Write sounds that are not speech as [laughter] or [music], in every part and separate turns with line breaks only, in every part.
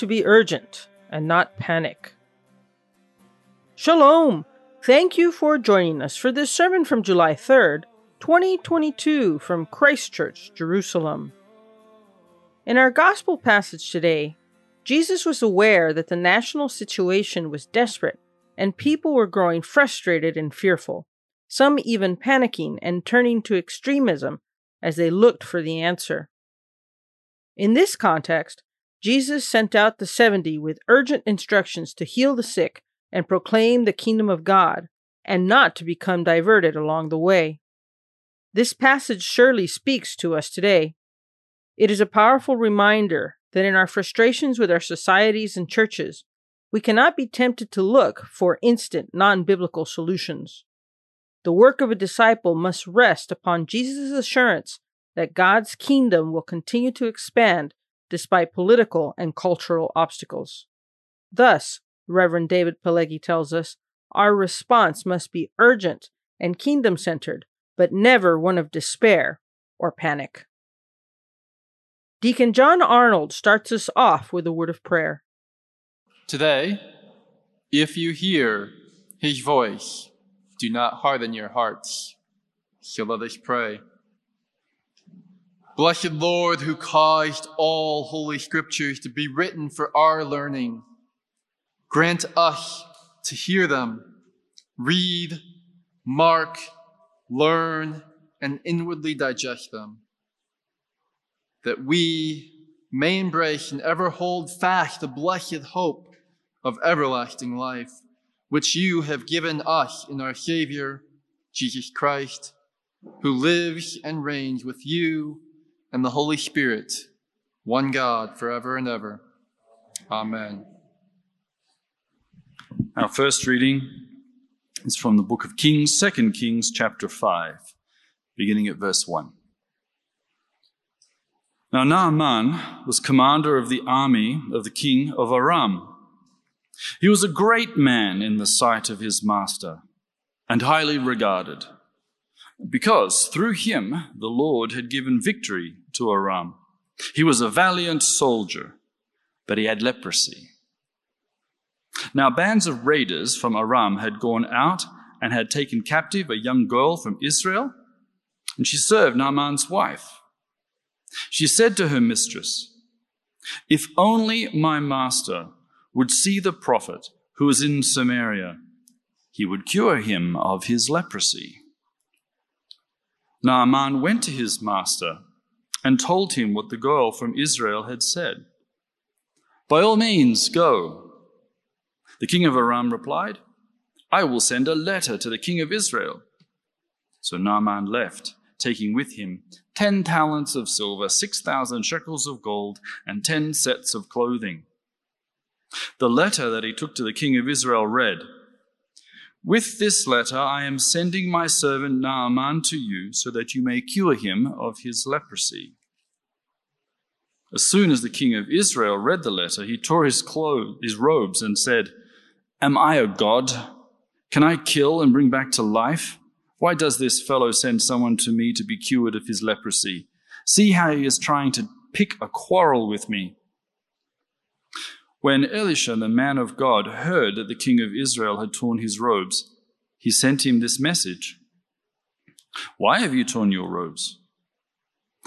To be urgent and not panic. Shalom! Thank you for joining us for this sermon from July 3rd, 2022, from Christchurch, Jerusalem. In our gospel passage today, Jesus was aware that the national situation was desperate and people were growing frustrated and fearful, some even panicking and turning to extremism as they looked for the answer. In this context, Jesus sent out the seventy with urgent instructions to heal the sick and proclaim the kingdom of God, and not to become diverted along the way. This passage surely speaks to us today. It is a powerful reminder that in our frustrations with our societies and churches, we cannot be tempted to look for instant, non biblical solutions. The work of a disciple must rest upon Jesus' assurance that God's kingdom will continue to expand despite political and cultural obstacles. Thus, Reverend David Pileggi tells us, our response must be urgent and kingdom centered, but never one of despair or panic. Deacon John Arnold starts us off with a word of prayer.
Today, if you hear his voice, do not harden your hearts. So let us pray. Blessed Lord, who caused all holy scriptures to be written for our learning, grant us to hear them, read, mark, learn, and inwardly digest them, that we may embrace and ever hold fast the blessed hope of everlasting life, which you have given us in our Savior, Jesus Christ, who lives and reigns with you and the Holy Spirit, one God, forever and ever. Amen.
Our first reading is from the book of Kings, 2 Kings, chapter 5, beginning at verse 1. Now Naaman was commander of the army of the king of Aram. He was a great man in the sight of his master and highly regarded because through him the Lord had given victory to Aram. He was a valiant soldier, but he had leprosy. Now, bands of raiders from Aram had gone out and had taken captive a young girl from Israel, and she served Naaman's wife. She said to her mistress, If only my master would see the prophet who is in Samaria, he would cure him of his leprosy. Naaman went to his master and told him what the girl from Israel had said. By all means, go. The king of Aram replied, I will send a letter to the king of Israel. So Naaman left, taking with him ten talents of silver, six thousand shekels of gold, and ten sets of clothing. The letter that he took to the king of Israel read, with this letter I am sending my servant Naaman to you so that you may cure him of his leprosy. As soon as the king of Israel read the letter, he tore his clothes, his robes, and said, Am I a god? Can I kill and bring back to life? Why does this fellow send someone to me to be cured of his leprosy? See how he is trying to pick a quarrel with me. When Elisha, the man of God, heard that the king of Israel had torn his robes, he sent him this message Why have you torn your robes?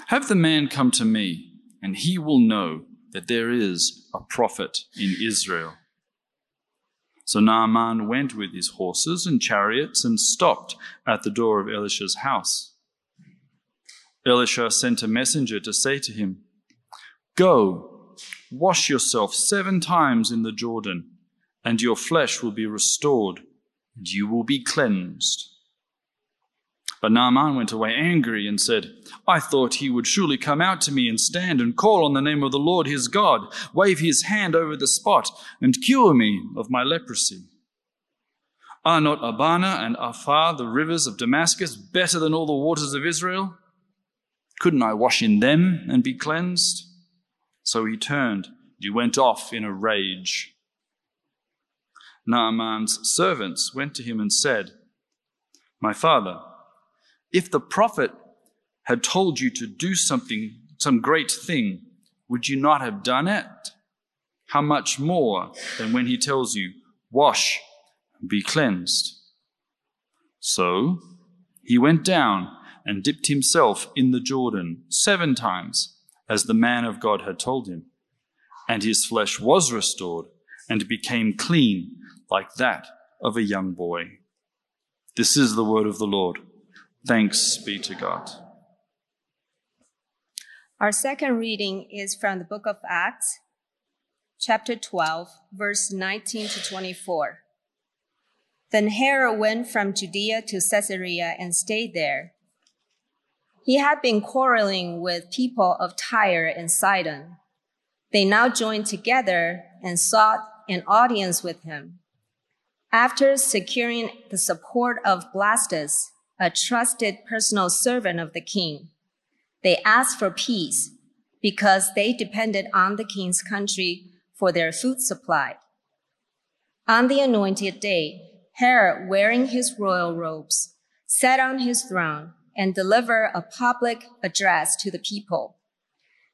Have the man come to me, and he will know that there is a prophet in Israel. So Naaman went with his horses and chariots and stopped at the door of Elisha's house. Elisha sent a messenger to say to him, Go Wash yourself seven times in the Jordan, and your flesh will be restored, and you will be cleansed. But Naaman went away angry and said, I thought he would surely come out to me and stand and call on the name of the Lord his God, wave his hand over the spot, and cure me of my leprosy. Are not Abana and Pharpar, the rivers of Damascus, better than all the waters of Israel? Couldn't I wash in them and be cleansed? So he turned and he went off in a rage. Naaman's servants went to him and said, My father, if the prophet had told you to do something, some great thing, would you not have done it? how much more than when he tells you, Wash and be cleansed? So he went down and dipped himself in the Jordan seven times, as the man of God had told him. And his flesh was restored and became clean like that of a young boy. This is the word of the Lord. Thanks be to God.
Our second reading is from the book of Acts, chapter 12, verse 19 to 24. Then Herod went from Judea to Caesarea and stayed there. He had been quarreling with people of Tyre and Sidon. They now joined together and sought an audience with him. After securing the support of Blastus, a trusted personal servant of the king, they asked for peace because they depended on the king's country for their food supply. On the anointed day, Herod, wearing his royal robes, sat on his throne and deliver a public address to the people.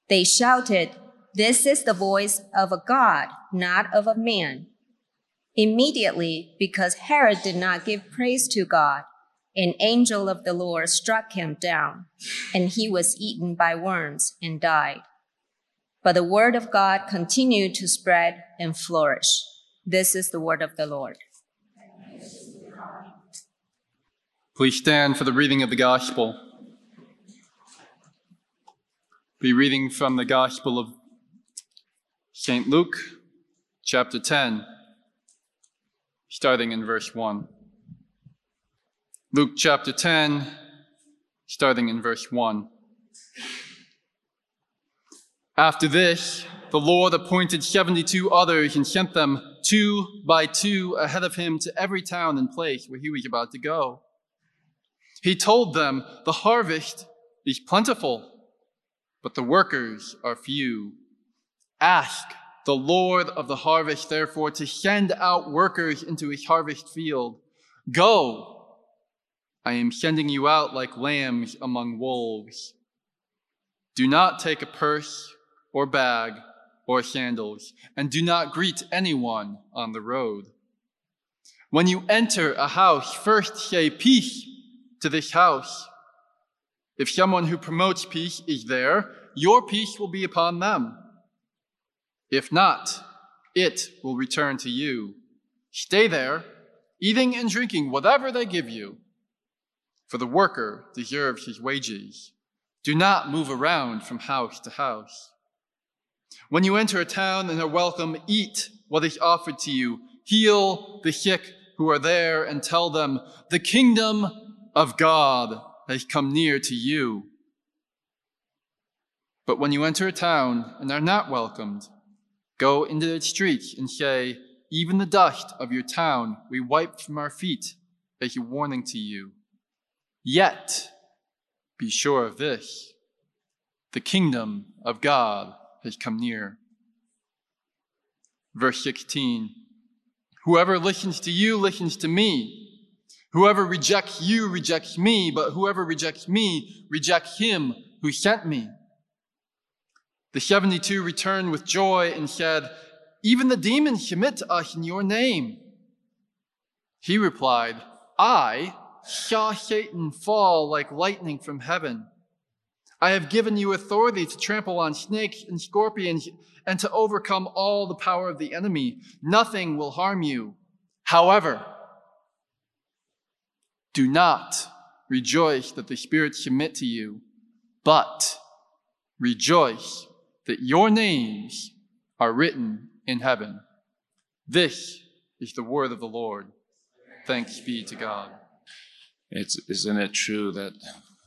They shouted, This is the voice of a God, not of a man. Immediately, because Herod did not give praise to God, an angel of the Lord struck him down, and he was eaten by worms and died. But the word of God continued to spread and flourish. This is the word of the Lord.
Please stand for the reading of the Gospel. Be reading from the Gospel of St. Luke, chapter 10, starting in verse 1. Luke chapter 10, starting in verse 1. After this, the Lord appointed 72 others and sent them two by two ahead of him to every town and place where he was about to go. He told them, The harvest is plentiful, but the workers are few. Ask the Lord of the harvest, therefore, to send out workers into his harvest field. Go, I am sending you out like lambs among wolves. Do not take a purse or bag or sandals, and do not greet anyone on the road. When you enter a house, first say peace to this house. If someone who promotes peace is there, your peace will be upon them. If not, it will return to you. Stay there, eating and drinking whatever they give you, for the worker deserves his wages. Do not move around from house to house. When you enter a town and are welcome, eat what is offered to you. Heal the sick who are there and tell them, the kingdom of God has come near to you. But when you enter a town and are not welcomed, go into its streets and say, Even the dust of your town we wipe from our feet as a warning to you. Yet, be sure of this the kingdom of God has come near. Verse 16 Whoever listens to you listens to me. Whoever rejects you rejects me, but whoever rejects me rejects him who sent me. The 72 returned with joy and said, Even the demons submit to us in your name. He replied, I saw Satan fall like lightning from heaven. I have given you authority to trample on snakes and scorpions and to overcome all the power of the enemy. Nothing will harm you. However, do not rejoice that the spirits submit to you, but rejoice that your names are written in heaven. This is the word of the Lord. Thanks be to God.
It's, isn't it true that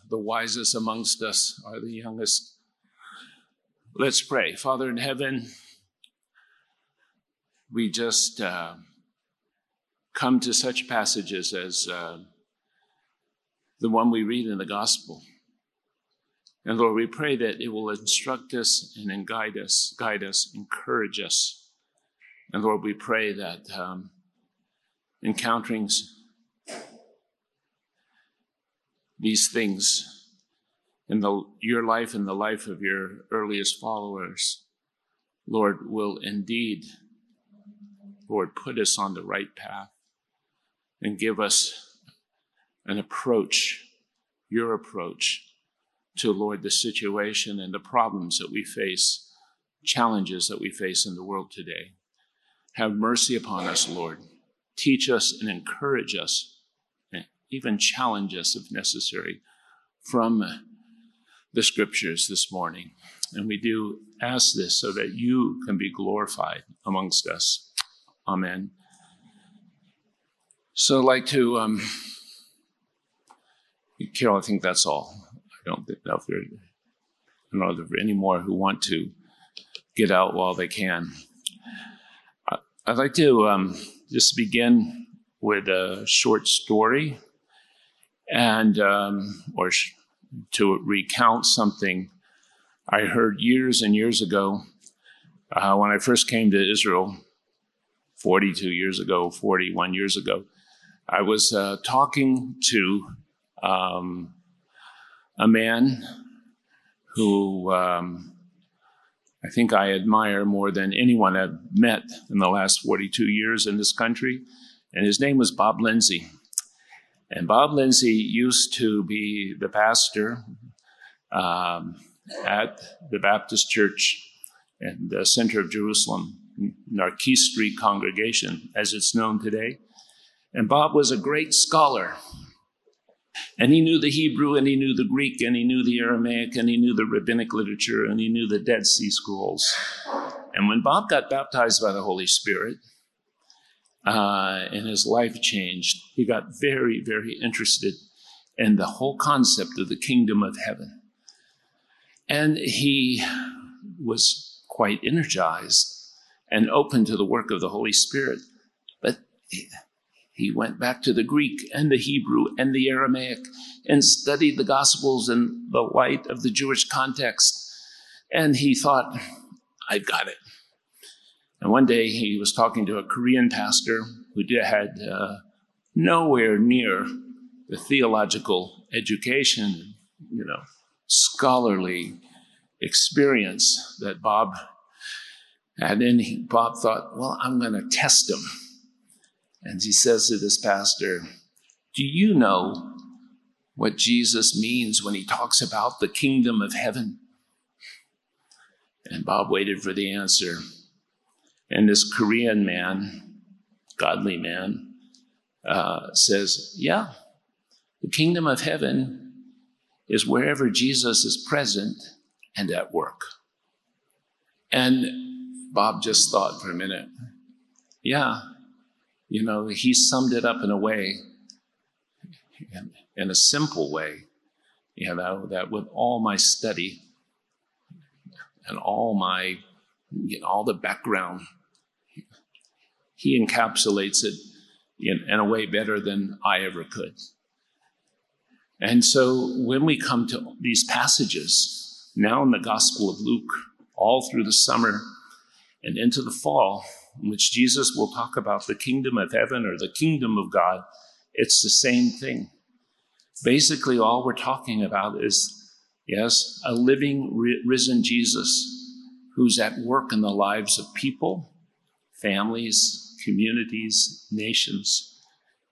the wisest amongst us are the youngest? Let's pray. Father in heaven, we just uh, come to such passages as uh, the one we read in the gospel. And Lord, we pray that it will instruct us and guide us, guide us, encourage us. And Lord, we pray that um, encountering these things in the, your life and the life of your earliest followers Lord, will indeed, Lord, put us on the right path and give us an approach, your approach to, Lord, the situation and the problems that we face, challenges that we face in the world today. Have mercy upon us, Lord. Teach us and encourage us, and even challenge us if necessary from the scriptures this morning. And we do ask this so that you can be glorified amongst us. Amen. So I'd like to, um, Carol, I think that's all. I don't know if there, are any more who want to get out while they can. I'd like to um, just begin with a short story and um, or sh- to recount something I heard years and years ago uh, when I first came to Israel, 42 years ago, 41 years ago. I was uh, talking to um, a man who um, I think I admire more than anyone I've met in the last 42 years in this country, and his name was Bob Lindsey. And Bob Lindsey used to be the pastor um, at the Baptist Church in the center of Jerusalem, Narkis Street congregation, as it's known today. And Bob was a great scholar. And he knew the Hebrew and he knew the Greek and he knew the Aramaic and he knew the rabbinic literature and he knew the Dead Sea Scrolls. And when Bob got baptized by the Holy Spirit, uh, and his life changed. He got very, very interested in the whole concept of the kingdom of heaven. And he was quite energized and open to the work of the Holy Spirit. But he went back to the Greek and the Hebrew and the Aramaic and studied the Gospels in the light of the Jewish context. And he thought, I've got it. And one day he was talking to a Korean pastor who had uh, nowhere near the theological education, you know, scholarly experience that Bob had. And Bob thought, well, I'm going to test him. And he says to this pastor, Do you know what Jesus means when he talks about the kingdom of heaven? And Bob waited for the answer. And this Korean man, godly man, uh, says, Yeah, the kingdom of heaven is wherever Jesus is present and at work. And Bob just thought for a minute, Yeah, you know, he summed it up in a way, in a simple way, you know, that with all my study and all my, you know, all the background he encapsulates it in, in a way better than I ever could. And so when we come to these passages, now in the Gospel of Luke, all through the summer and into the fall, in which Jesus will talk about the kingdom of heaven or the kingdom of God, it's the same thing. Basically, all we're talking about is, yes, a living, risen Jesus who's at work in the lives of people, families, communities, nations.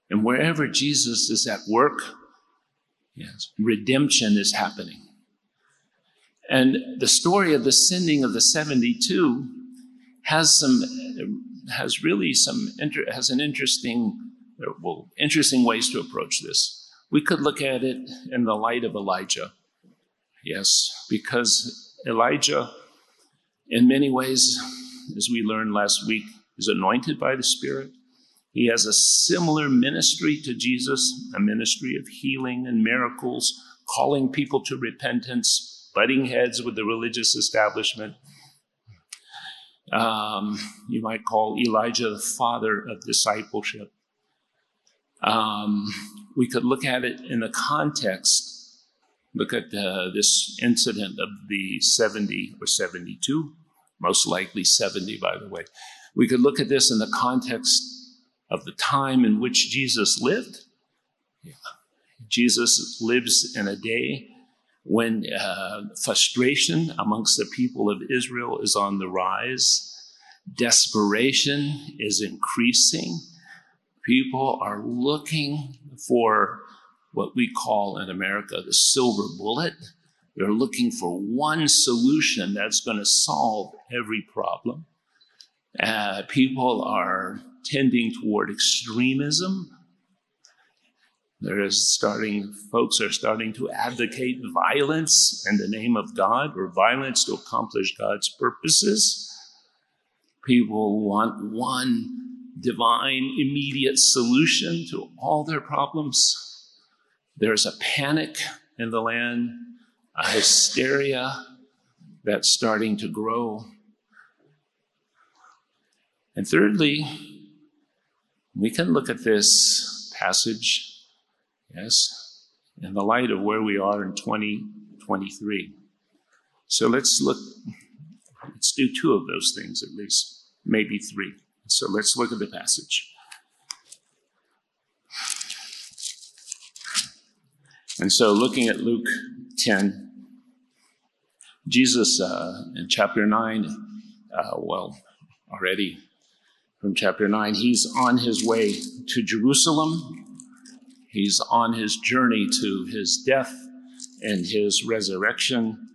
And wherever Jesus is at work, yes, redemption is happening. And the story of the sending of the 72 has some, has really some, has an interesting, uh, well, interesting ways to approach this. We could look at it in the light of Elijah. Yes, because Elijah, in many ways, as we learned last week, is anointed by the Spirit. He has a similar ministry to Jesus, a ministry of healing and miracles, calling people to repentance, butting heads with the religious establishment. Um, you might call Elijah the father of discipleship. Um, we could look at it in the context. Look at this incident of the 70 or 72, most likely 70, by the way, we could look at this in the context of the time in which Jesus lived. Yeah. Jesus lives in a day when uh, frustration amongst the people of Israel is on the rise, desperation is increasing. People are looking for what we call in America the silver bullet. They're looking for one solution that's going to solve every problem. Uh, people are tending toward extremism. There is starting, folks are starting to advocate violence in the name of God or violence to accomplish God's purposes. People want one divine, immediate solution to all their problems. There's a panic in the land, a hysteria that's starting to grow. And thirdly, we can look at this passage, yes, in the light of where we are in 2023. So let's look, let's do two of those things at least, maybe three. So let's look at the passage. And so, looking at Luke 10, Jesus uh, in chapter 9, uh, well, already from chapter 9. He's on his way to Jerusalem. He's on his journey to his death and his resurrection.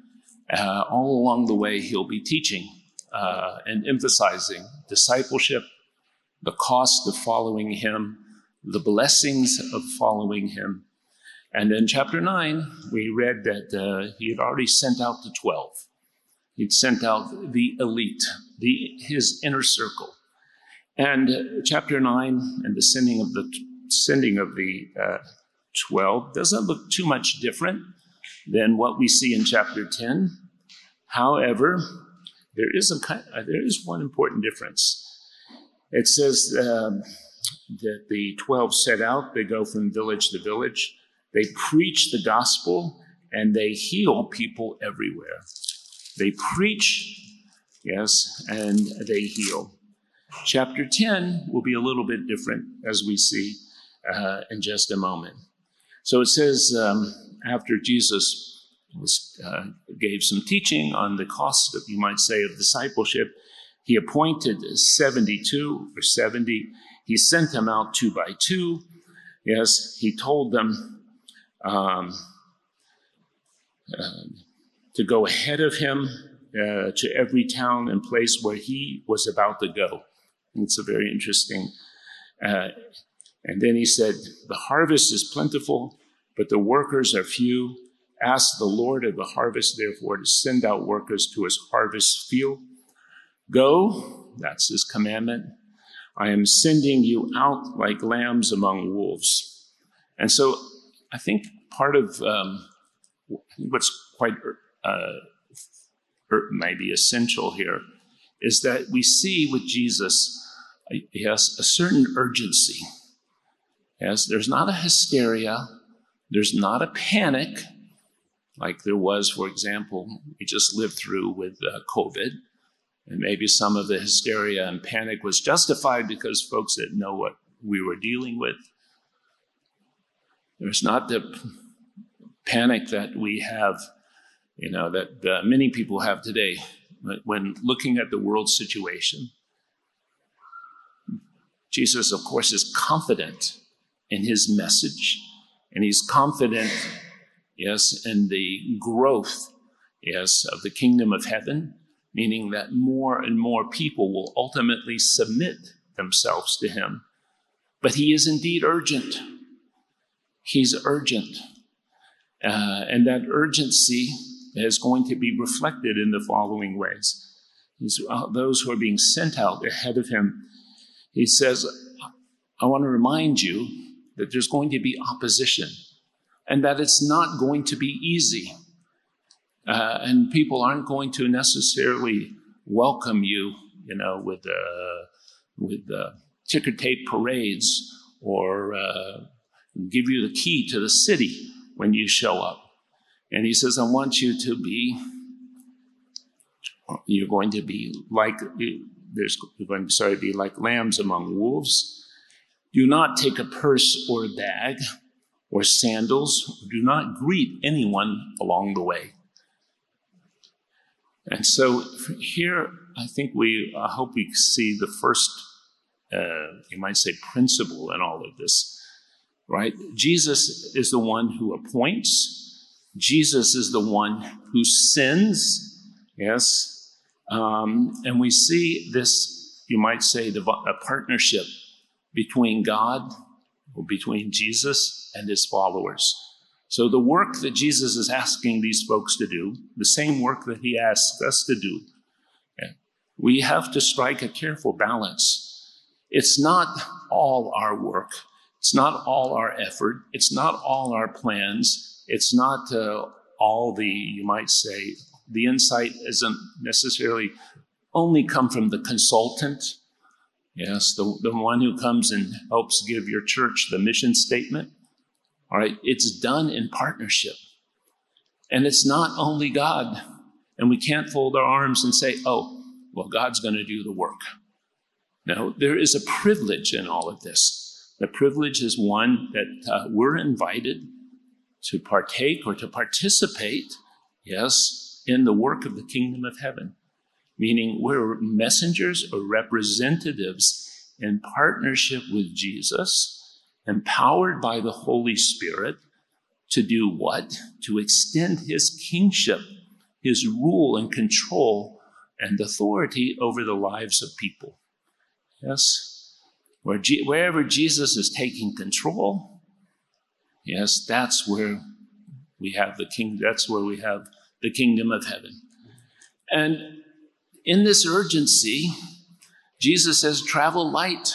Uh, all along the way, he'll be teaching uh, and emphasizing discipleship, the cost of following him, the blessings of following him. And in chapter 9, we read that uh, he had already sent out the 12. He'd sent out the elite, the, his inner circle. And chapter 9 and the sending of the sending of the uh, 12 doesn't look too much different than what we see in chapter 10. However, there is, a, uh, there is one important difference. It says um, that the 12 set out, they go from village to village, they preach the gospel, and they heal people everywhere. They preach, yes, and they heal. Chapter 10 will be a little bit different, as we see uh, in just a moment. So it says, um, after Jesus was, uh, gave some teaching on the cost of, you might say, of discipleship, he appointed 72 or 70. He sent them out two by two. Yes, he told them um, uh, to go ahead of him uh, to every town and place where he was about to go. It's a very interesting. Uh, and then he said, The harvest is plentiful, but the workers are few. Ask the Lord of the harvest, therefore, to send out workers to his harvest field. Go, that's his commandment. I am sending you out like lambs among wolves. And so I think part of um, what's quite uh, maybe essential here is that we see with Jesus yes, a certain urgency. Yes, there's not a hysteria, there's not a panic like there was, for example, we just lived through with uh, COVID. And maybe some of the hysteria and panic was justified because folks didn't know what we were dealing with. There's not the panic that we have, you know, that uh, many people have today when looking at the world situation. Jesus, of course, is confident in his message, and he's confident, yes, in the growth, yes, of the kingdom of heaven, meaning that more and more people will ultimately submit themselves to him. But he is indeed urgent. He's urgent. Uh, and that urgency is going to be reflected in the following ways. Uh, those who are being sent out ahead of him he says, I want to remind you that there's going to be opposition and that it's not going to be easy. Uh, and people aren't going to necessarily welcome you, you know, with, uh, with uh, ticker tape parades or uh, give you the key to the city when you show up. And he says, I want you to be, you're going to be like there's going to sorry, be like lambs among wolves. Do not take a purse or a bag or sandals. Do not greet anyone along the way. And so here, I think we I hope we see the first, uh, you might say, principle in all of this, right? Jesus is the one who appoints. Jesus is the one who sends. Yes, um, and we see this, you might say, the, a partnership between God or between Jesus and his followers. So the work that Jesus is asking these folks to do, the same work that he asks us to do, we have to strike a careful balance. It's not all our work. It's not all our effort. It's not all our plans. It's not uh, all the, you might say, the insight isn't necessarily only come from the consultant. Yes, the, the one who comes and helps give your church the mission statement. All right, it's done in partnership. And it's not only God. And we can't fold our arms and say, oh, well, God's going to do the work. No, there is a privilege in all of this. The privilege is one that uh, we're invited to partake or to participate, yes, in the work of the kingdom of heaven. Meaning we're messengers or representatives in partnership with Jesus empowered by the Holy Spirit to do what? To extend his kingship, his rule and control and authority over the lives of people. Yes? Where wherever Jesus is taking control, yes, that's where we have the king, that's where we have the kingdom of heaven. And in this urgency, Jesus says, travel light.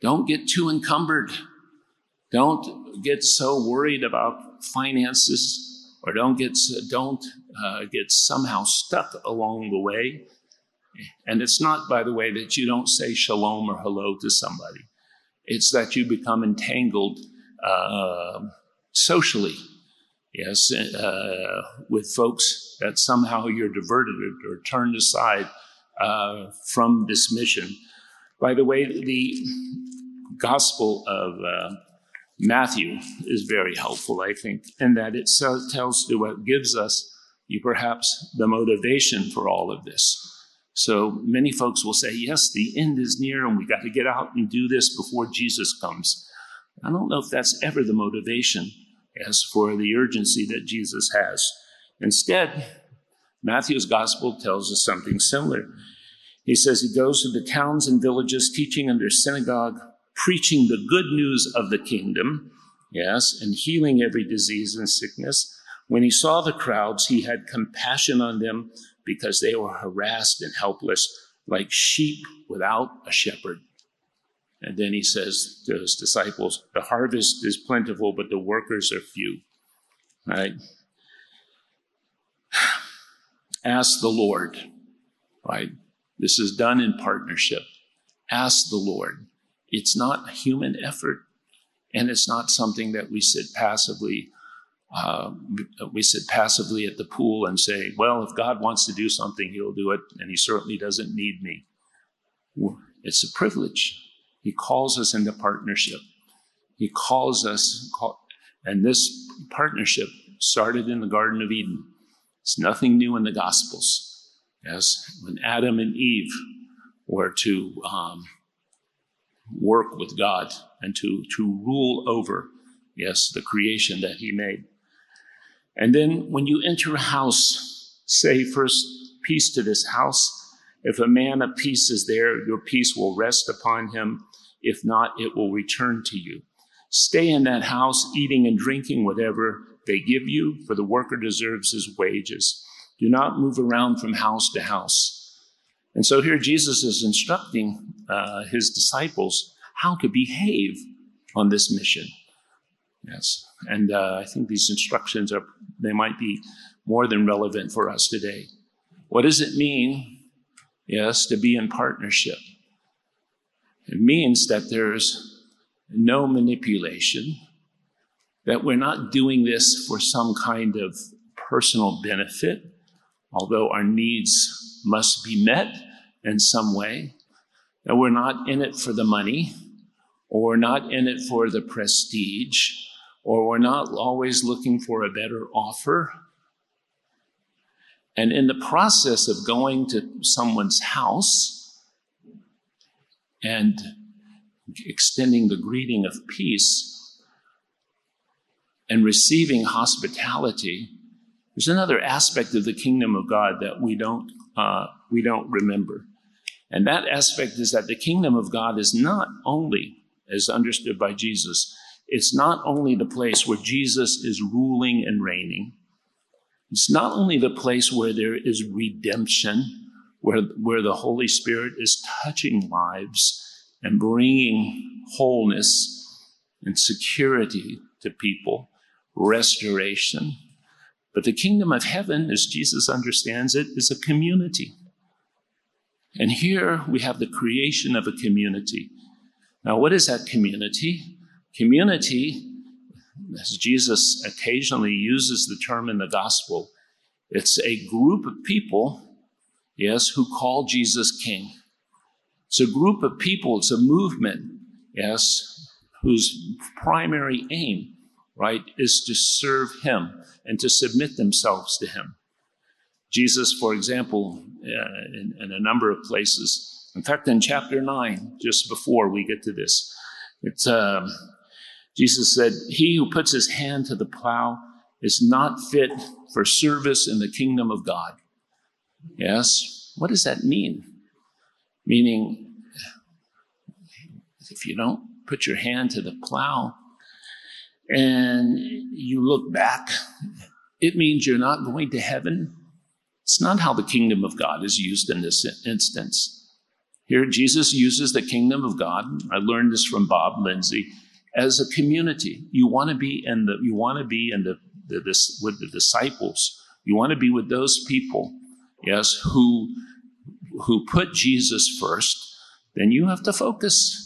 Don't get too encumbered. Don't get so worried about finances or don't get, don't uh, get somehow stuck along the way. And it's not, by the way, that you don't say shalom or hello to somebody. It's that you become entangled uh, socially, yes, uh, with folks that somehow you're diverted or turned aside uh, from this mission. By the way, the Gospel of uh, Matthew is very helpful, I think, in that it tells what gives us you perhaps the motivation for all of this. So many folks will say, yes, the end is near and we got to get out and do this before Jesus comes. I don't know if that's ever the motivation as for the urgency that Jesus has. Instead, Matthew's gospel tells us something similar. He says he goes to the towns and villages teaching in their synagogue, preaching the good news of the kingdom, yes, and healing every disease and sickness. When he saw the crowds, he had compassion on them because they were harassed and helpless, like sheep without a shepherd. And then he says to his disciples, The harvest is plentiful, but the workers are few. Right? [sighs] Ask the Lord. Right? This is done in partnership. Ask the Lord. It's not a human effort, and it's not something that we sit passively. Uh, we sit passively at the pool and say, "Well, if God wants to do something, He'll do it, and He certainly doesn't need me." It's a privilege. He calls us into partnership. He calls us, and this partnership started in the Garden of Eden. It's nothing new in the Gospels. Yes, when Adam and Eve were to um, work with God and to, to rule over, yes, the creation that He made. And then when you enter a house, say first, peace to this house. If a man of peace is there, your peace will rest upon him. If not, it will return to you. Stay in that house, eating and drinking whatever they give you, for the worker deserves his wages. Do not move around from house to house. And so here Jesus is instructing uh, his disciples how to behave on this mission. Yes, and uh, I think these instructions are they might be more than relevant for us today. What does it mean? Yes, to be in partnership. It means that there's no manipulation, that we're not doing this for some kind of personal benefit, although our needs must be met in some way, that we're not in it for the money, or we're not in it for the prestige, or we're not always looking for a better offer. And in the process of going to someone's house and extending the greeting of peace and receiving hospitality, there's another aspect of the kingdom of God that we don't, uh, we don't remember. And that aspect is that the kingdom of God is not only, as understood by Jesus, it's not only the place where Jesus is ruling and reigning. It's not only the place where there is redemption, where, where the Holy Spirit is touching lives and bringing wholeness and security to people, restoration. But the kingdom of heaven, as Jesus understands it, is a community. And here we have the creation of a community. Now, what is that community? Community, as Jesus occasionally uses the term in the gospel, it's a group of people, yes, who call Jesus king. It's a group of people, it's a movement, yes, whose primary aim, right, is to serve him and to submit themselves to him. Jesus, for example, uh, in, in, a number of places, in fact, in chapter 9, just before we get to this, it's, um, Jesus said, He who puts his hand to the plow is not fit for service in the kingdom of God. Yes? What does that mean? Meaning, if you don't put your hand to the plow and you look back, it means you're not going to heaven. It's not how the kingdom of God is used in this instance. Here, Jesus uses the kingdom of God. I learned this from Bob Lindsey. As a community, you want to be in the you want to be in the, the this with the disciples. You want to be with those people, yes, who who put Jesus first, then you have to focus.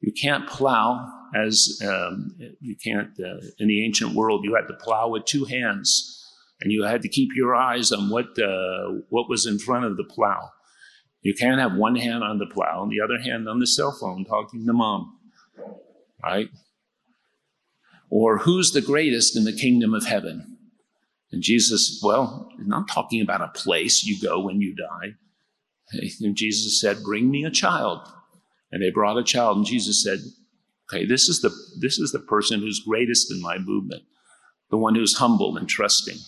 You can't plow as um, you can't uh, in the ancient world. You had to plow with two hands, and you had to keep your eyes on what uh, what was in front of the plow. You can't have one hand on the plow and the other hand on the cell phone talking to mom, right? Or who's the greatest in the kingdom of heaven? And Jesus, well, not talking about a place you go when you die. And Jesus said, Bring me a child. And they brought a child, and Jesus said, Okay, this is the this is the person who's greatest in my movement, the one who's humble and trusting.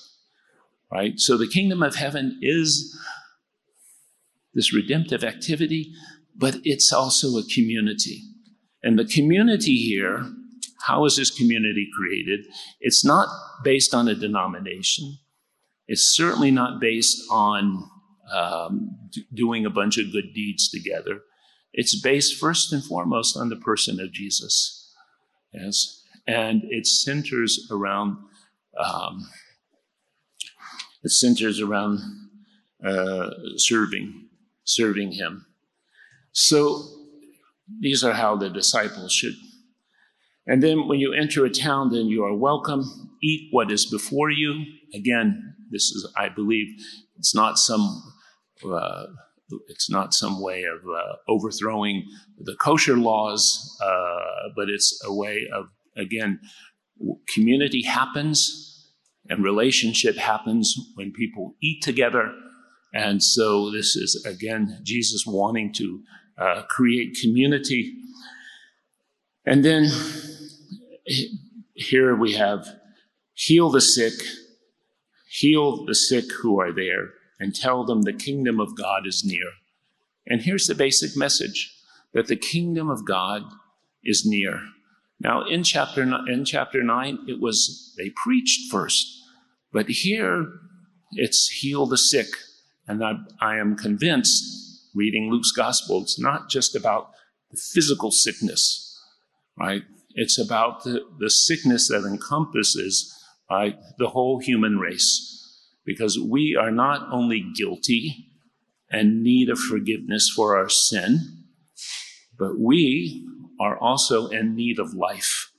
Right? So the kingdom of heaven is this redemptive activity, but it's also a community. And the community here, how is this community created? It's not based on a denomination. It's certainly not based on um, doing a bunch of good deeds together. It's based first and foremost on the person of Jesus. Yes. And it centers around, um, it centers around uh, serving, serving Him. So these are how the disciples should. And then when you enter a town, then you are welcome. Eat what is before you. Again, this is, I believe, it's not some uh, it's not some way of uh, overthrowing the kosher laws, uh, but it's a way of, again, community happens and relationship happens when people eat together. And so this is, again, Jesus wanting to uh, create community. And then here we have heal the sick, heal the sick who are there and tell them the kingdom of God is near. And here's the basic message that the kingdom of God is near. Now, in chapter, in chapter 9, it was they preached first, but here it's heal the sick. And I, I am convinced, reading Luke's gospel, it's not just about the physical sickness, right? It's about the, the sickness that encompasses right, the whole human race because we are not only guilty and need of forgiveness for our sin, but we are also in need of life.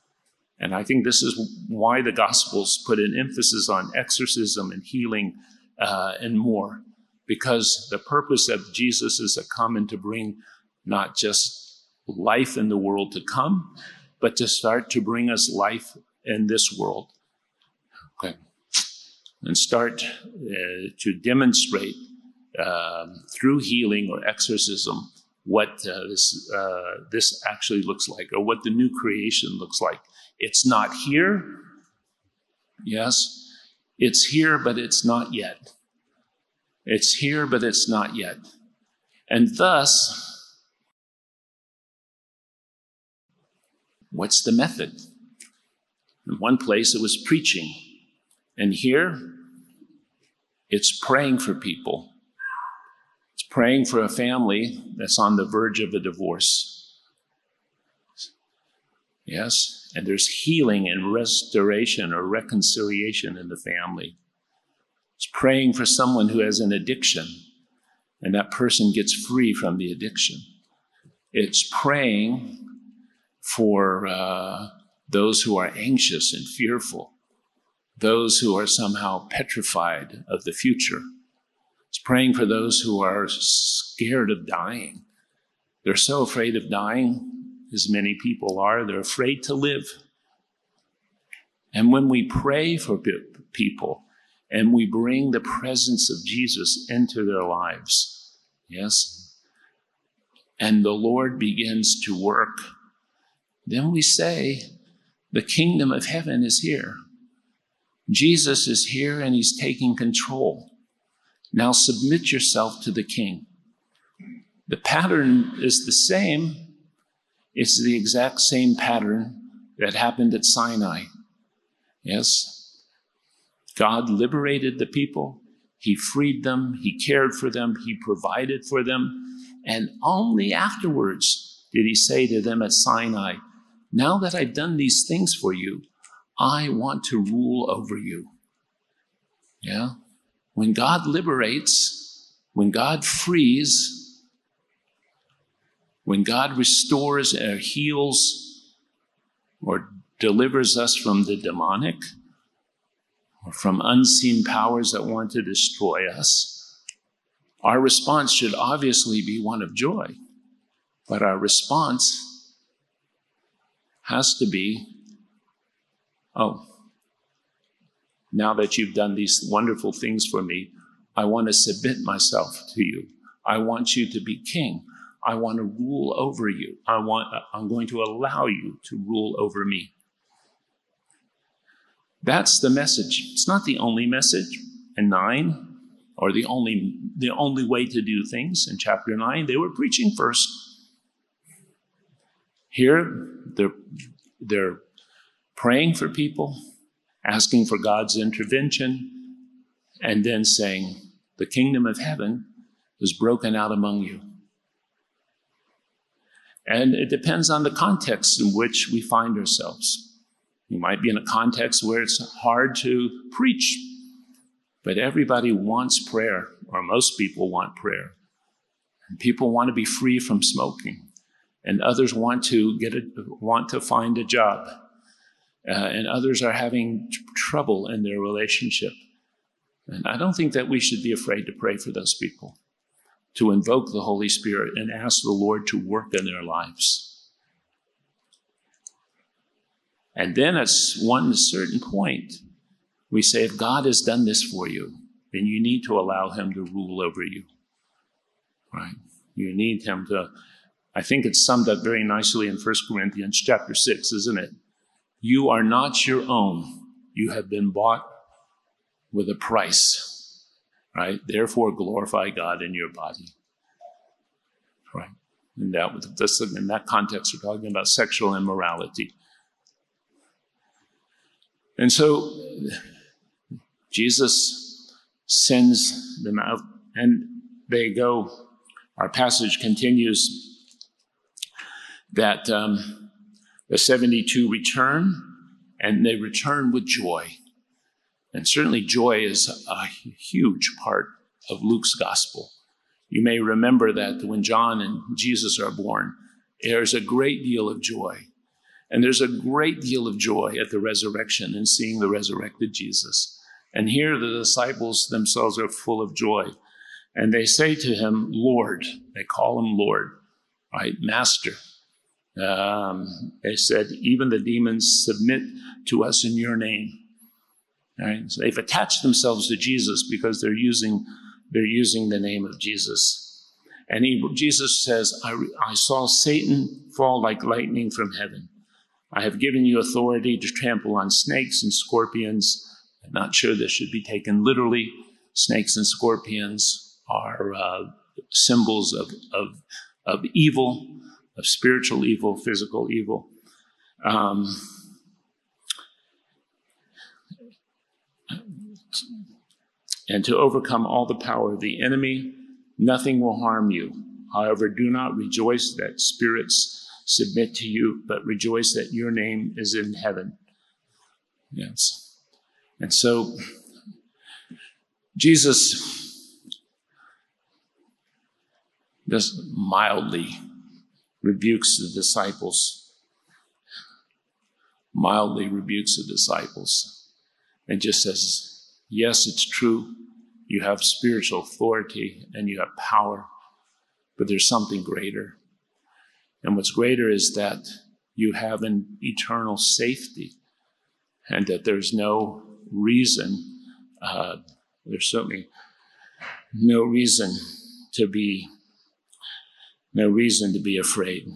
And I think this is why the Gospels put an emphasis on exorcism and healing uh, and more, because the purpose of Jesus is to come and to bring not just life in the world to come, but to start to bring us life in this world. Okay. And start uh, to demonstrate um, through healing or exorcism what uh, this, uh, this actually looks like or what the new creation looks like. It's not here. Yes. It's here, but it's not yet. It's here, but it's not yet. And thus, what's the method? In one place, it was preaching. And here, it's praying for people. It's praying for a family that's on the verge of a divorce. Yes, and there's healing and restoration or reconciliation in the family. It's praying for someone who has an addiction and that person gets free from the addiction. It's praying for uh, those who are anxious and fearful, those who are somehow petrified of the future. It's praying for those who are scared of dying. They're so afraid of dying, as many people are, they're afraid to live. And when we pray for people and we bring the presence of Jesus into their lives, yes, and the Lord begins to work then we say, the kingdom of heaven is here. Jesus is here and he's taking control. Now submit yourself to the king. The pattern is the same. It's the exact same pattern that happened at Sinai. Yes. God liberated the people. He freed them. He cared for them. He provided for them. And only afterwards did he say to them at Sinai, now that I've done these things for you, I want to rule over you. Yeah? When God liberates, when God frees, when God restores or heals or delivers us from the demonic from unseen powers that want to destroy us, our response should obviously be one of joy. But our response has to be oh, now that you've done these wonderful things for me, I want to submit myself to you. I want you to be king. I want to rule over you. I want, I'm going to allow you to rule over me. That's the message. It's not the only message in nine or the only, the only way to do things in chapter nine. They were preaching first. Here, they're, they're praying for people, asking for God's intervention, and then saying, The kingdom of heaven is broken out among you. And it depends on the context in which we find ourselves. You might be in a context where it's hard to preach, but everybody wants prayer, or most people want prayer. And people want to be free from smoking and others want to get a, want to find a job, uh, and others are having t- trouble in their relationship. And I don't think that we should be afraid to pray for those people, to invoke the Holy Spirit and ask the Lord to work in their lives. And then at one certain point, we say, if God has done this for you, then you need to allow Him to rule over you. Right? You need Him to I think it's summed up very nicely in 1 Corinthians chapter 6, isn't it? You are not your own. You have been bought with a price, right? Therefore, glorify God in your body, right? And that, this, in that context, we're talking about sexual immorality. And so, Jesus sends them out, and they go. Our passage continues that um, the 72 return and they return with joy. And certainly, joy is a huge part of Luke's gospel. You may remember that when John and Jesus are born, there's a great deal of joy. And there's a great deal of joy at the resurrection and seeing the resurrected Jesus. And here the disciples themselves are full of joy. And they say to him, Lord, they call him Lord, right? Master. Um, they said, even the demons submit to us in your name. Right? So they've attached themselves to Jesus because they're using, they're using the name of Jesus. And he, Jesus says, I, I saw Satan fall like lightning from heaven. I have given you authority to trample on snakes and scorpions. I'm not sure this should be taken literally. Snakes and scorpions are uh, symbols of, of, of evil, of spiritual evil, physical evil. Um, and to overcome all the power of the enemy, nothing will harm you. However, do not rejoice that spirits submit to you, but rejoice that your name is in heaven. Yes. And so, Jesus just mildly rebukes the disciples, mildly rebukes the disciples, and just says, Yes, it's true. You have spiritual authority and you have power, but there's something greater. And what's greater is that you have an eternal safety and that there's no reason, uh, there's certainly no reason to be, no reason to be afraid.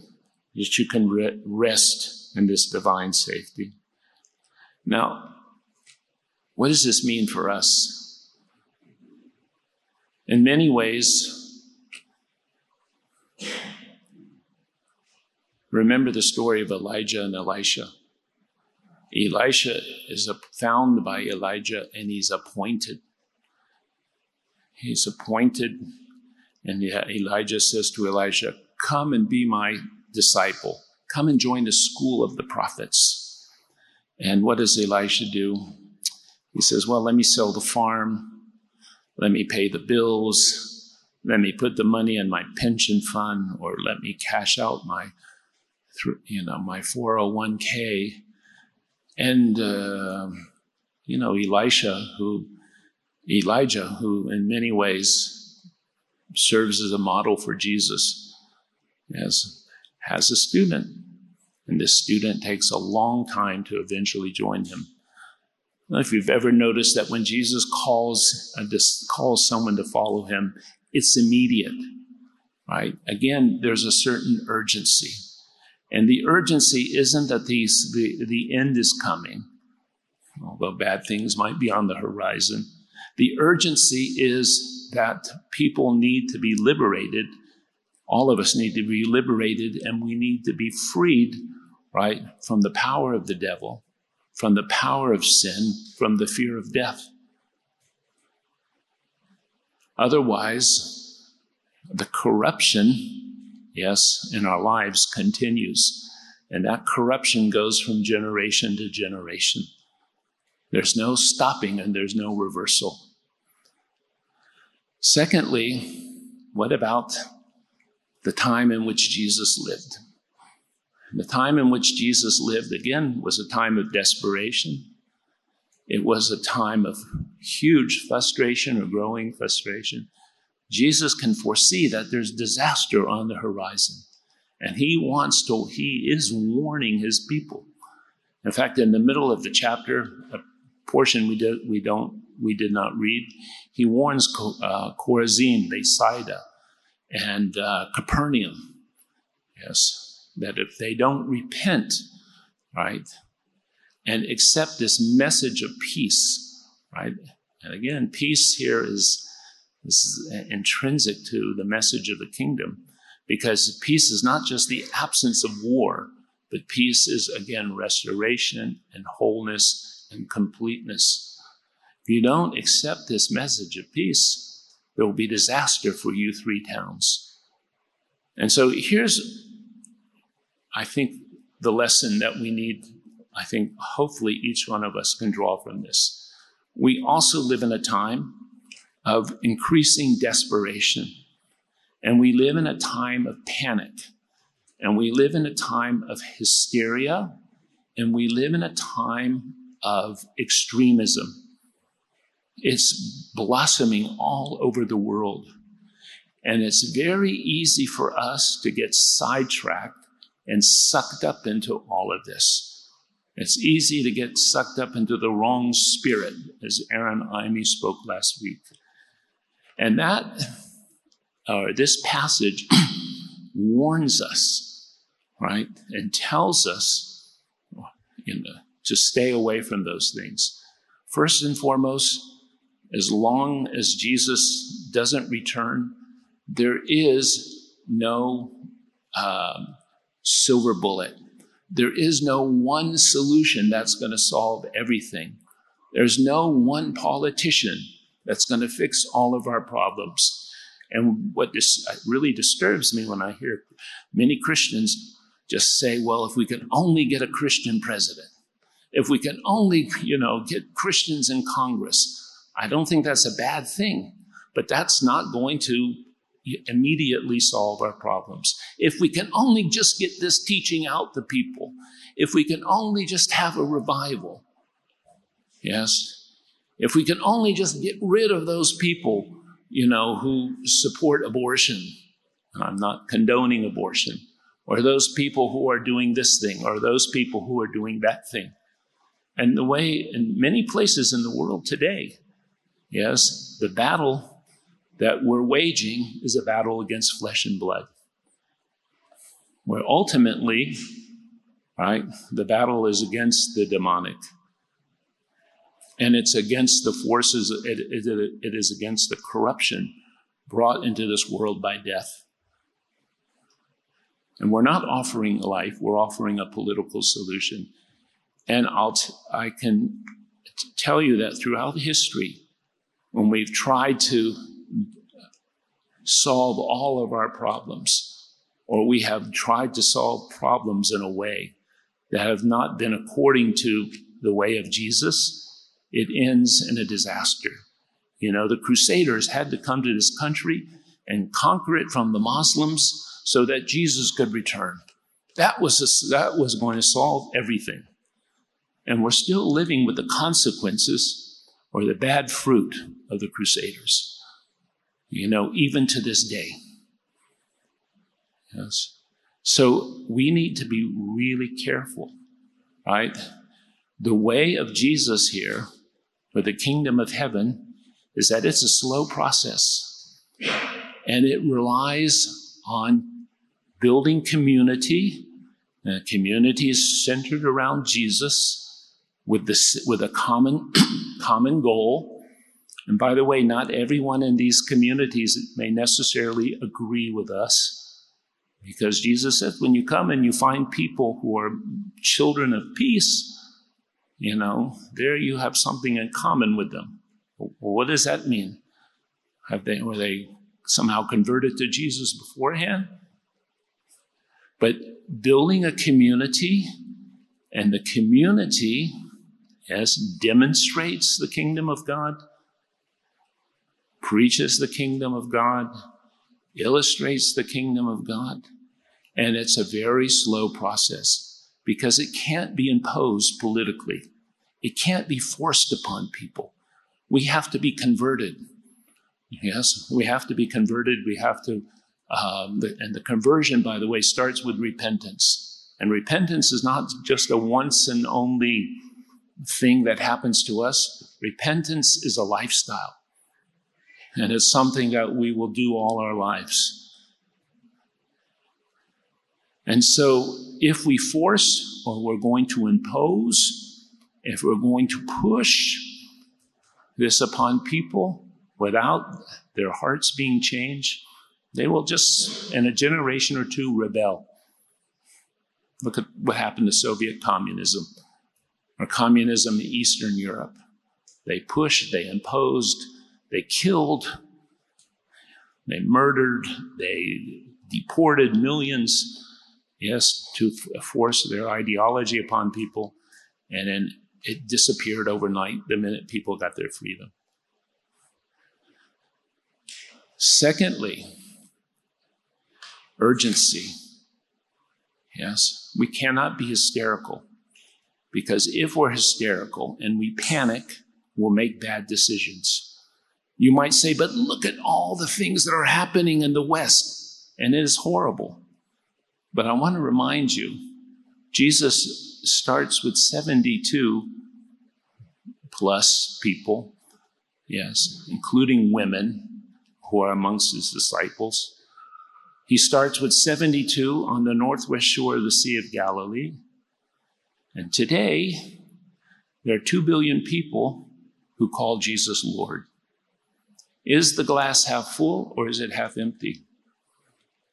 That you can re- rest in this divine safety. Now, what does this mean for us? In many ways, Remember the story of Elijah and Elisha. Elisha is found by Elijah and he's appointed. He's appointed, and Elijah says to Elisha, Come and be my disciple. Come and join the school of the prophets. And what does Elisha do? He says, Well, let me sell the farm. Let me pay the bills. Let me put the money in my pension fund, or let me cash out my through, you know, my 401k. And, uh, you know, Elisha, who, Elijah, who in many ways serves as a model for Jesus, has, has a student. And this student takes a long time to eventually join him. If you've ever noticed that when Jesus calls, uh, calls someone to follow him, it's immediate, right? Again, there's a certain urgency. And the urgency isn't that the, the end is coming, although bad things might be on the horizon. The urgency is that people need to be liberated. All of us need to be liberated, and we need to be freed, right, from the power of the devil, from the power of sin, from the fear of death. Otherwise, the corruption yes, in our lives continues. And that corruption goes from generation to generation. There's no stopping and there's no reversal. Secondly, what about the time in which Jesus lived? The time in which Jesus lived, again, was a time of desperation. It was a time of huge frustration or growing frustration. Jesus can foresee that there's disaster on the horizon. And he wants to, he is warning his people. In fact, in the middle of the chapter, a portion we did, we don't, we did not read, he warns uh, Chorazin, Bethsaida, and uh, Capernaum, yes, that if they don't repent, right, and accept this message of peace, right, and again, peace here is this is intrinsic to the message of the kingdom because peace is not just the absence of war, but peace is again restoration and wholeness and completeness. If you don't accept this message of peace, there will be disaster for you three towns. And so here's, I think, the lesson that we need, I think, hopefully each one of us can draw from this. We also live in a time of increasing desperation. And we live in a time of panic. And we live in a time of hysteria. And we live in a time of extremism. It's blossoming all over the world. And it's very easy for us to get sidetracked and sucked up into all of this. It's easy to get sucked up into the wrong spirit, as Aaron Imey spoke last week. And that, uh, this passage [clears throat] warns us, right, and tells us you know, to stay away from those things. First and foremost, as long as Jesus doesn't return, there is no um, silver bullet. There is no one solution that's going to solve everything. There's no one politician that's going to fix all of our problems. And what this really disturbs me when I hear many Christians just say, well, if we can only get a Christian president, if we can only, you know, get Christians in Congress, I don't think that's a bad thing, but that's not going to immediately solve our problems. If we can only just get this teaching out to people, if we can only just have a revival, yes, if we can only just get rid of those people, you know, who support abortion, I'm not condoning abortion, or those people who are doing this thing, or those people who are doing that thing. And the way in many places in the world today, yes, the battle that we're waging is a battle against flesh and blood. Where ultimately, right, the battle is against the demonic. And it's against the forces, it, it, it is against the corruption brought into this world by death. And we're not offering life, we're offering a political solution. And I'll t- I can t- tell you that throughout history, when we've tried to solve all of our problems, or we have tried to solve problems in a way that have not been according to the way of Jesus, it ends in a disaster. You know, the Crusaders had to come to this country and conquer it from the Muslims so that Jesus could return. That was, a, that was going to solve everything. And we're still living with the consequences or the bad fruit of the Crusaders, you know, even to this day. Yes. So we need to be really careful, right? The way of Jesus here, for the kingdom of heaven, is that it's a slow process. And it relies on building community. Uh, community is centered around Jesus with this with a common [clears throat] common goal. And by the way, not everyone in these communities may necessarily agree with us. Because Jesus said, when you come and you find people who are children of peace, you know, there you have something in common with them. What does that mean? Have they were they somehow converted to Jesus beforehand? But building a community, and the community yes, demonstrates the kingdom of God, preaches the kingdom of God, illustrates the kingdom of God. And it's a very slow process because it can't be imposed politically. It can't be forced upon people. We have to be converted. Yes, we have to be converted. We have to, um, and the conversion, by the way, starts with repentance. And repentance is not just a once and only thing that happens to us. Repentance is a lifestyle. And it's something that we will do all our lives. And so, if we force or we're going to impose, if we're going to push this upon people without their hearts being changed, they will just, in a generation or two, rebel. Look at what happened to Soviet communism or communism in Eastern Europe. They pushed, they imposed, they killed, they murdered, they deported millions, yes, to force their ideology upon people, and then it disappeared overnight the minute people got their freedom. Secondly, urgency. Yes, we cannot be hysterical. Because if we're hysterical and we panic, we'll make bad decisions. You might say, but look at all the things that are happening in the West, and it is horrible. But I want to remind you, Jesus starts with 72 plus people, yes, including women who are amongst his disciples. He starts with 72 on the northwest shore of the Sea of Galilee. And today, there are 2 billion people who call Jesus Lord. Is the glass half full or is it half empty?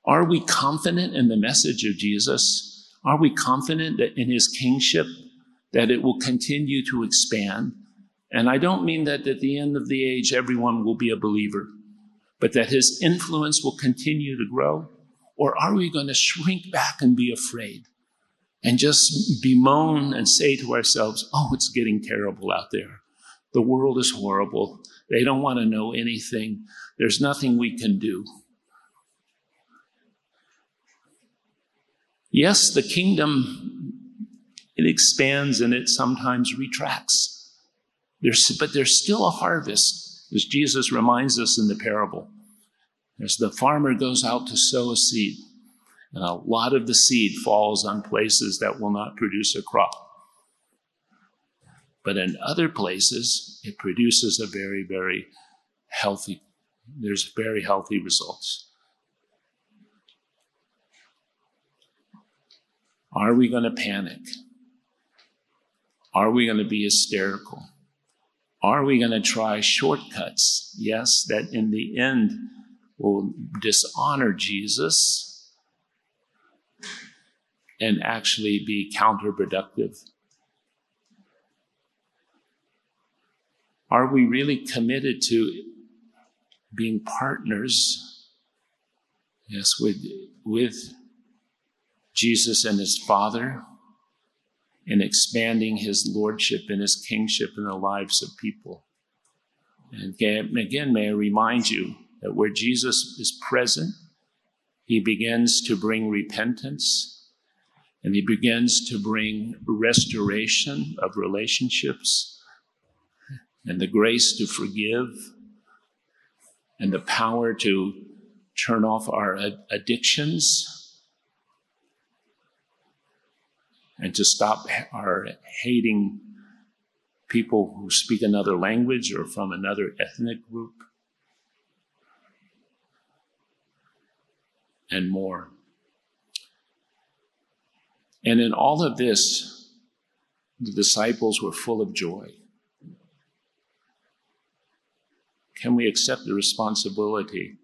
Are we confident in the message of Jesus? Are we confident that in his kingship that it will continue to expand? And I don't mean that at the end of the age everyone will be a believer, but that his influence will continue to grow? Or are we going to shrink back and be afraid and just bemoan and say to ourselves, oh, it's getting terrible out there. The world is horrible. They don't want to know anything. There's nothing we can do. Yes, the kingdom, it expands and it sometimes retracts. There's, but there's still a harvest, as Jesus reminds us in the parable. As the farmer goes out to sow a seed, and a lot of the seed falls on places that will not produce a crop. But in other places, it produces a very, very healthy, there's very healthy results. Are we going to panic? Are we going to be hysterical? Are we going to try shortcuts? Yes, that in the end will dishonor Jesus and actually be counterproductive. Are we really committed to being partners, yes, with, with Jesus and his Father? in expanding his lordship and his kingship in the lives of people. And again, may I remind you that where Jesus is present, he begins to bring repentance and he begins to bring restoration of relationships and the grace to forgive and the power to turn off our addictions and to stop our hating people who speak another language or from another ethnic group, and more. And in all of this, the disciples were full of joy. Can we accept the responsibility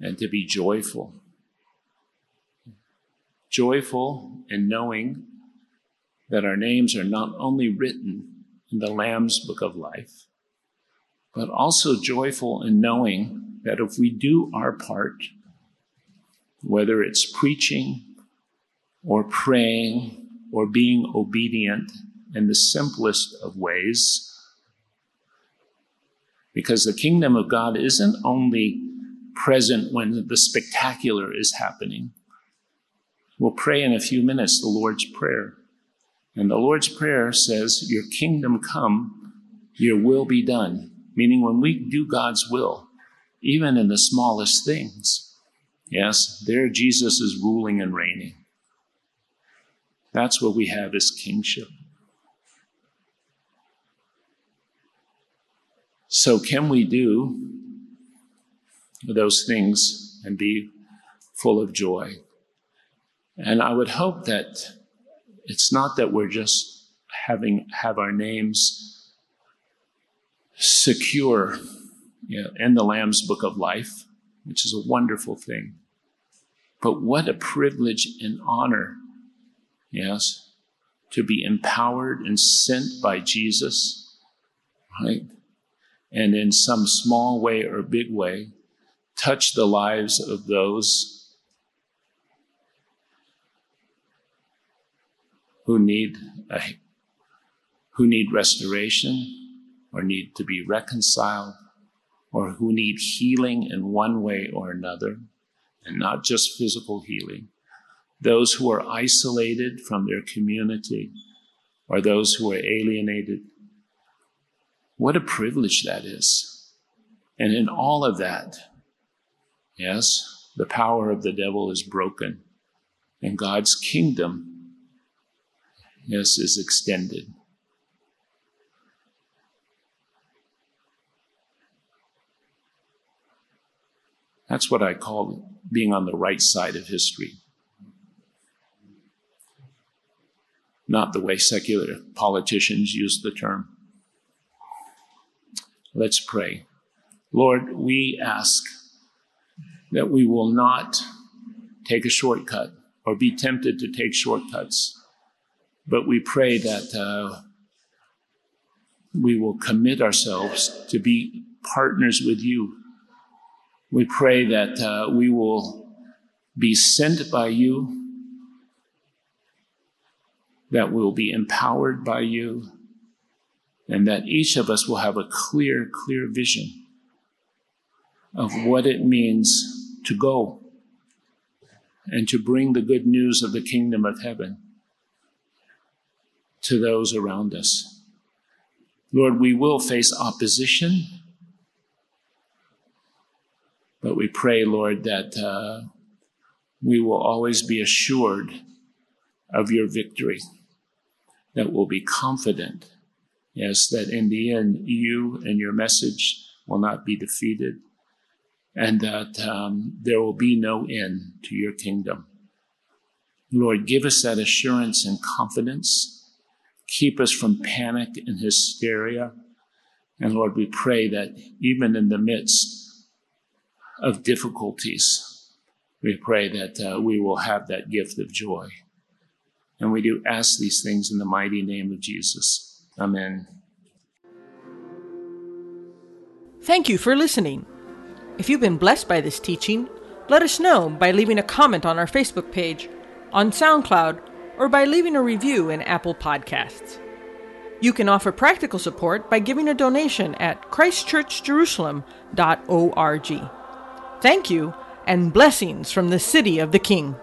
and to be joyful? Joyful in knowing that our names are not only written in the Lamb's book of life, but also joyful in knowing that if we do our part, whether it's preaching or praying or being obedient in the simplest of ways, because the kingdom of God isn't only present when the spectacular is happening. We'll pray in a few minutes the Lord's Prayer. And the Lord's Prayer says, Your kingdom come, your will be done. Meaning, when we do God's will, even in the smallest things, yes, there Jesus is ruling and reigning. That's what we have as kingship. So, can we do those things and be full of joy? And I would hope that it's not that we're just having have our names secure you know, in the Lamb's Book of Life, which is a wonderful thing. But what a privilege and honor, yes, to be empowered and sent by Jesus, right? And in some small way or big way, touch the lives of those who need a, who need restoration or need to be reconciled or who need healing in one way or another and not just physical healing those who are isolated from their community or those who are alienated. What a privilege that is. And in all of that yes the power of the devil is broken and God's kingdom, yes, is extended. That's what I call being on the right side of history. Not the way secular politicians use the term. Let's pray. Lord, we ask that we will not take a shortcut or be tempted to take shortcuts, but we pray that uh, we will commit ourselves to be partners with you. We pray that uh, we will be sent by you, that we'll be empowered by you, and that each of us will have a clear, clear vision of what it means to go and to bring the good news of the kingdom of heaven to those around us. Lord, we will face opposition but we pray, Lord, that uh, we will always be assured of your victory, that we'll be confident, yes, that in the end, you and your message will not be defeated, and that um, there will be no end to your kingdom. Lord, give us that assurance and confidence. Keep us from panic and hysteria. And Lord, we pray that even in the midst of difficulties, we pray that uh, we will have that gift of joy. And we do ask these things in the mighty name of Jesus. Amen.
Thank you for listening. If you've been blessed by this teaching, let us know by leaving a comment on our Facebook page, on SoundCloud, or by leaving a review in Apple Podcasts. You can offer practical support by giving a donation at christchurchjerusalem.org. Thank you, and blessings from the city of the King.